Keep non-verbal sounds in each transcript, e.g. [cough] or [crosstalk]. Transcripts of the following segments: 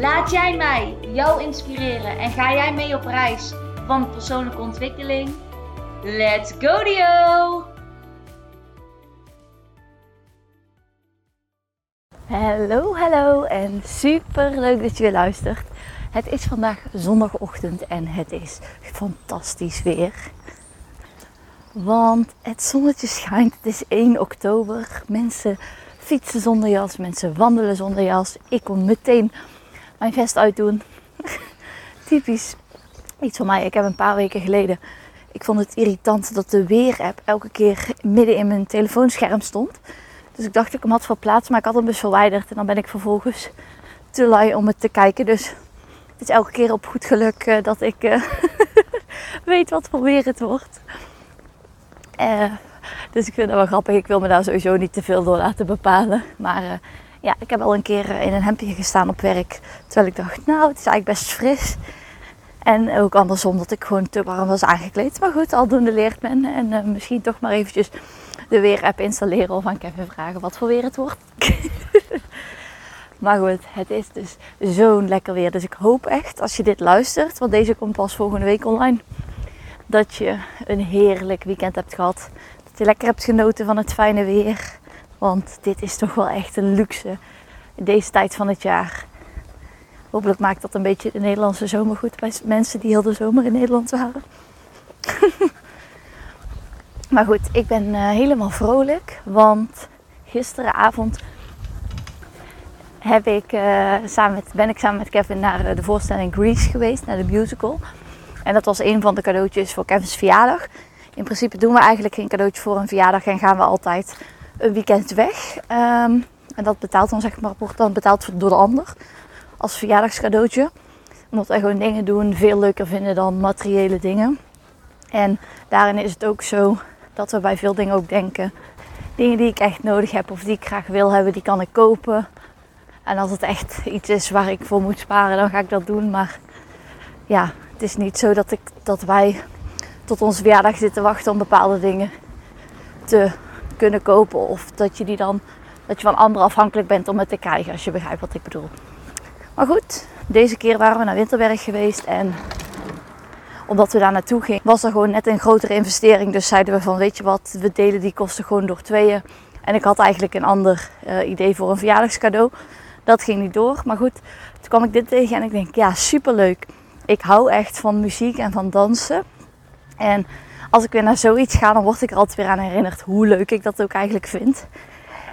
Laat jij mij jou inspireren en ga jij mee op reis van persoonlijke ontwikkeling? Let's go Dio! Hallo, hallo en super leuk dat je weer luistert. Het is vandaag zondagochtend en het is fantastisch weer. Want het zonnetje schijnt, het is 1 oktober. Mensen fietsen zonder jas, mensen wandelen zonder jas. Ik kon meteen mijn vest uitdoen. [laughs] Typisch iets van mij. Ik heb een paar weken geleden. Ik vond het irritant dat de weer-app elke keer midden in mijn telefoonscherm stond. Dus ik dacht ik hem had verplaatst, maar ik had hem dus verwijderd. En dan ben ik vervolgens te lui om het te kijken. Dus het is elke keer op goed geluk uh, dat ik uh, [laughs] weet wat weer het wordt. Uh, dus ik vind dat wel grappig. Ik wil me daar sowieso niet te veel door laten bepalen. Maar ja, ik heb al een keer in een hemdje gestaan op werk. Terwijl ik dacht, nou, het is eigenlijk best fris. En ook andersom dat ik gewoon te warm was aangekleed. Maar goed, aldoende leert men. En uh, misschien toch maar eventjes de weer-app installeren of aan Kevin vragen wat voor weer het wordt. [laughs] maar goed, het is dus zo'n lekker weer. Dus ik hoop echt, als je dit luistert, want deze komt pas volgende week online, dat je een heerlijk weekend hebt gehad. Dat je lekker hebt genoten van het fijne weer. Want dit is toch wel echt een luxe in deze tijd van het jaar. Hopelijk maakt dat een beetje de Nederlandse zomer goed bij mensen die heel de zomer in Nederland waren. [laughs] maar goed, ik ben uh, helemaal vrolijk. Want gisteravond heb ik, uh, samen met, ben ik samen met Kevin naar de voorstelling Grease geweest, naar de musical. En dat was een van de cadeautjes voor Kevin's verjaardag. In principe doen we eigenlijk geen cadeautje voor een verjaardag en gaan we altijd een weekend weg. Um, en dat betaalt dan zeg maar, wordt dan betaald door de ander als verjaardagscadeautje. Omdat wij gewoon dingen doen veel leuker vinden dan materiële dingen. En daarin is het ook zo dat we bij veel dingen ook denken. Dingen die ik echt nodig heb of die ik graag wil hebben, die kan ik kopen. En als het echt iets is waar ik voor moet sparen, dan ga ik dat doen. Maar ja, het is niet zo dat, ik, dat wij tot onze verjaardag zitten wachten om bepaalde dingen te kunnen kopen. Of dat je die dan dat je van anderen afhankelijk bent om het te krijgen, als je begrijpt wat ik bedoel. Maar goed, deze keer waren we naar Winterberg geweest en omdat we daar naartoe gingen, was er gewoon net een grotere investering. Dus zeiden we van, weet je wat, we delen die kosten gewoon door tweeën. En ik had eigenlijk een ander uh, idee voor een verjaardagscadeau. Dat ging niet door. Maar goed, toen kwam ik dit tegen en ik denk, ja, superleuk. Ik hou echt van muziek en van dansen. En als ik weer naar zoiets ga, dan word ik er altijd weer aan herinnerd hoe leuk ik dat ook eigenlijk vind.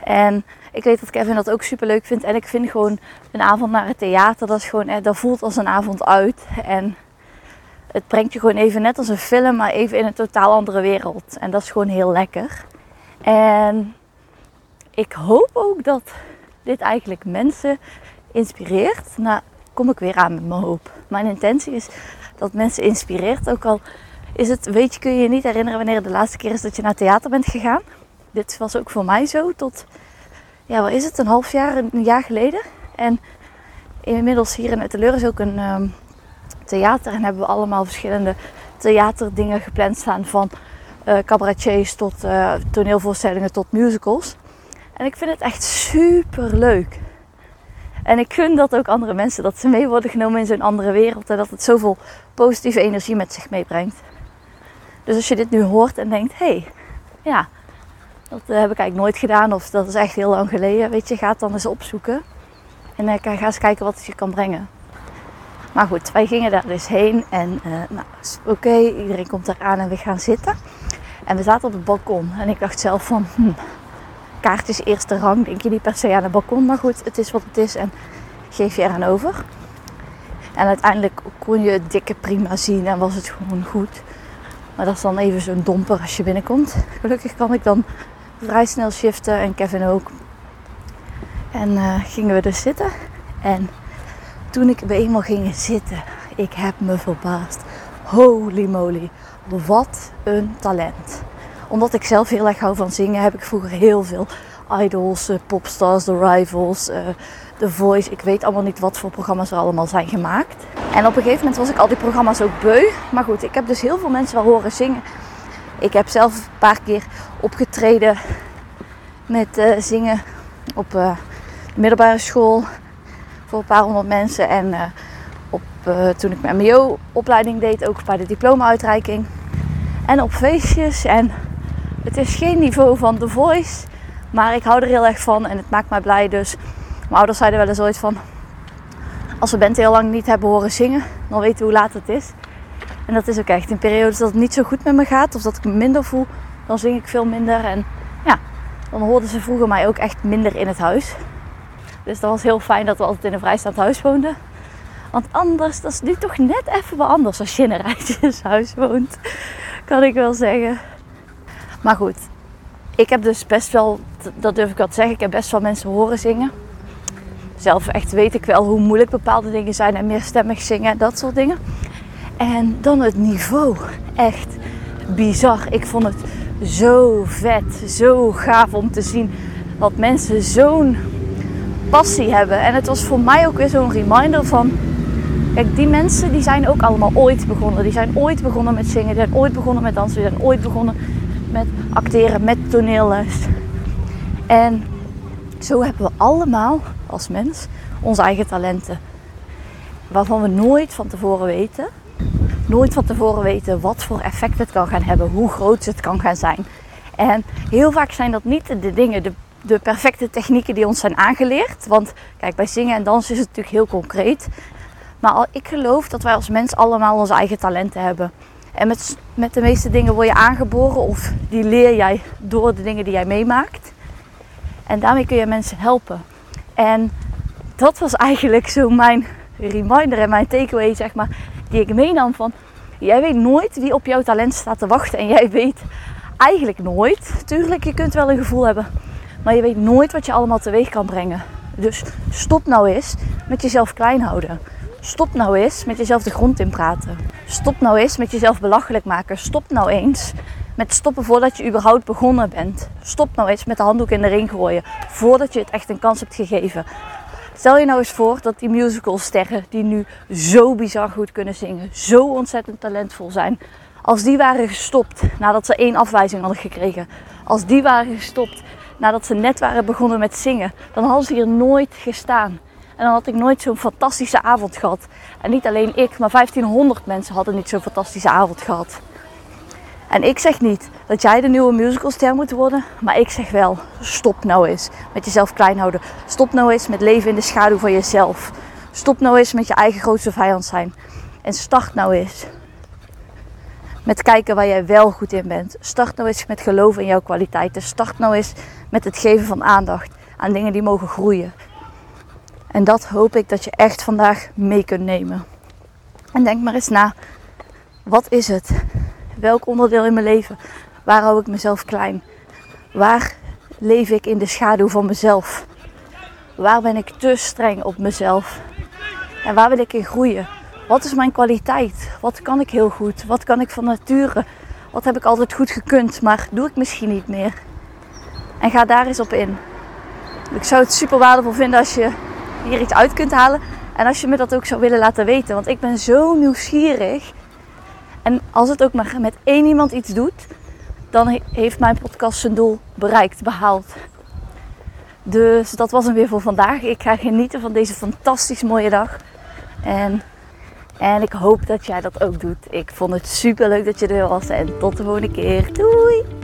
En ik weet dat Kevin dat ook super leuk vindt. En ik vind gewoon een avond naar het theater, dat, is gewoon, dat voelt als een avond uit. En het brengt je gewoon even net als een film, maar even in een totaal andere wereld. En dat is gewoon heel lekker. En ik hoop ook dat dit eigenlijk mensen inspireert. Nou, kom ik weer aan met mijn hoop. Mijn intentie is dat mensen inspireert. Ook al is het, weet je, kun je je niet herinneren wanneer de laatste keer is dat je naar theater bent gegaan dit was ook voor mij zo tot, ja, wat is het, een half jaar, een jaar geleden. En inmiddels hier in Etteleur is ook een um, theater en hebben we allemaal verschillende theaterdingen gepland staan. Van uh, cabaretiers tot uh, toneelvoorstellingen tot musicals. En ik vind het echt super leuk. En ik gun dat ook andere mensen, dat ze mee worden genomen in zo'n andere wereld en dat het zoveel positieve energie met zich meebrengt. Dus als je dit nu hoort en denkt, hé, hey, ja, dat eh, heb ik eigenlijk nooit gedaan of dat is echt heel lang geleden. Weet je, ga het dan eens opzoeken. En uh, ga eens kijken wat het je kan brengen. Maar goed, wij gingen daar dus heen en uh, nou, oké, iedereen komt daar aan en we gaan zitten. En we zaten op het balkon en ik dacht zelf van, hm, kaartjes eerste rang, denk je niet per se aan het balkon. Maar goed, het is wat het is en geef je eraan over. En uiteindelijk kon je het dikke prima zien en was het gewoon goed. Maar dat is dan even zo'n domper als je binnenkomt. Gelukkig kan ik dan vrij snel shiften en Kevin ook. En uh, gingen we dus zitten. En toen ik eenmaal ging zitten, ik heb me verbaasd. Holy moly, wat een talent. Omdat ik zelf heel erg hou van zingen, heb ik vroeger heel veel idols, uh, popstars, The Rivals, The Voice. Ik weet allemaal niet wat voor programma's er allemaal zijn gemaakt. En op een gegeven moment was ik al die programma's ook beu. Maar goed, ik heb dus heel veel mensen wel horen zingen. Ik heb zelf een paar keer opgetreden met uh, zingen op de middelbare school voor een paar honderd mensen. En op, toen ik mijn MBO-opleiding deed, ook bij de diploma-uitreiking. En op feestjes. En het is geen niveau van The Voice. Maar ik hou er heel erg van en het maakt mij blij. Dus mijn ouders zeiden wel eens ooit van... Als we Bent heel lang niet hebben horen zingen, dan weten we hoe laat het is. En dat is ook echt. In periodes dat het niet zo goed met me gaat of dat ik me minder voel, dan zing ik veel minder. En ja, dan hoorden ze vroeger mij ook echt minder in het huis. Dus dat was heel fijn dat we altijd in een vrijstaand huis woonden. Want anders, dat is nu toch net even wat anders als je in een rijtjeshuis woont. Kan ik wel zeggen. Maar goed, ik heb dus best wel, dat durf ik wel te zeggen, ik heb best wel mensen horen zingen. Zelf echt weet ik wel hoe moeilijk bepaalde dingen zijn en meerstemmig zingen en dat soort dingen. En dan het niveau. Echt bizar. Ik vond het zo vet, zo gaaf om te zien dat mensen zo'n passie hebben. En het was voor mij ook weer zo'n reminder van... Kijk, die mensen die zijn ook allemaal ooit begonnen. Die zijn ooit begonnen met zingen, die zijn ooit begonnen met dansen, die zijn ooit begonnen met acteren, met toneelles. En zo hebben we allemaal als mens onze eigen talenten. Waarvan we nooit van tevoren weten. Nooit van tevoren weten wat voor effect het kan gaan hebben. Hoe groot het kan gaan zijn. En heel vaak zijn dat niet de dingen, de, de perfecte technieken die ons zijn aangeleerd. Want kijk, bij zingen en dansen is het natuurlijk heel concreet. Maar al, ik geloof dat wij als mens allemaal onze eigen talenten hebben. En met, met de meeste dingen word je aangeboren of die leer jij door de dingen die jij meemaakt. En daarmee kun je mensen helpen. En dat was eigenlijk zo mijn reminder en mijn takeaway, zeg maar, die ik meenam van... Jij weet nooit wie op jouw talent staat te wachten. En jij weet eigenlijk nooit. Tuurlijk, je kunt wel een gevoel hebben. Maar je weet nooit wat je allemaal teweeg kan brengen. Dus stop nou eens met jezelf klein houden. Stop nou eens met jezelf de grond in praten. Stop nou eens met jezelf belachelijk maken. Stop nou eens met stoppen voordat je überhaupt begonnen bent. Stop nou eens met de handdoek in de ring gooien voordat je het echt een kans hebt gegeven. Stel je nou eens voor dat die musicalsterren die nu zo bizar goed kunnen zingen, zo ontzettend talentvol zijn, als die waren gestopt nadat ze één afwijzing hadden gekregen, als die waren gestopt nadat ze net waren begonnen met zingen, dan hadden ze hier nooit gestaan. En dan had ik nooit zo'n fantastische avond gehad. En niet alleen ik, maar 1500 mensen hadden niet zo'n fantastische avond gehad. En ik zeg niet dat jij de nieuwe musicalster moet worden, maar ik zeg wel: stop nou eens met jezelf klein houden. Stop nou eens met leven in de schaduw van jezelf. Stop nou eens met je eigen grootste vijand zijn. En start nou eens met kijken waar jij wel goed in bent. Start nou eens met geloven in jouw kwaliteiten. Start nou eens met het geven van aandacht aan dingen die mogen groeien. En dat hoop ik dat je echt vandaag mee kunt nemen. En denk maar eens na, wat is het? Welk onderdeel in mijn leven? Waar hou ik mezelf klein? Waar leef ik in de schaduw van mezelf? Waar ben ik te streng op mezelf? En waar wil ik in groeien? Wat is mijn kwaliteit? Wat kan ik heel goed? Wat kan ik van nature? Wat heb ik altijd goed gekund, maar doe ik misschien niet meer? En ga daar eens op in. Ik zou het super waardevol vinden als je hier iets uit kunt halen. En als je me dat ook zou willen laten weten. Want ik ben zo nieuwsgierig. En als het ook maar met één iemand iets doet, dan heeft mijn podcast zijn doel bereikt, behaald. Dus dat was hem weer voor vandaag. Ik ga genieten van deze fantastisch mooie dag. En, en ik hoop dat jij dat ook doet. Ik vond het super leuk dat je er was. En tot de volgende keer. Doei!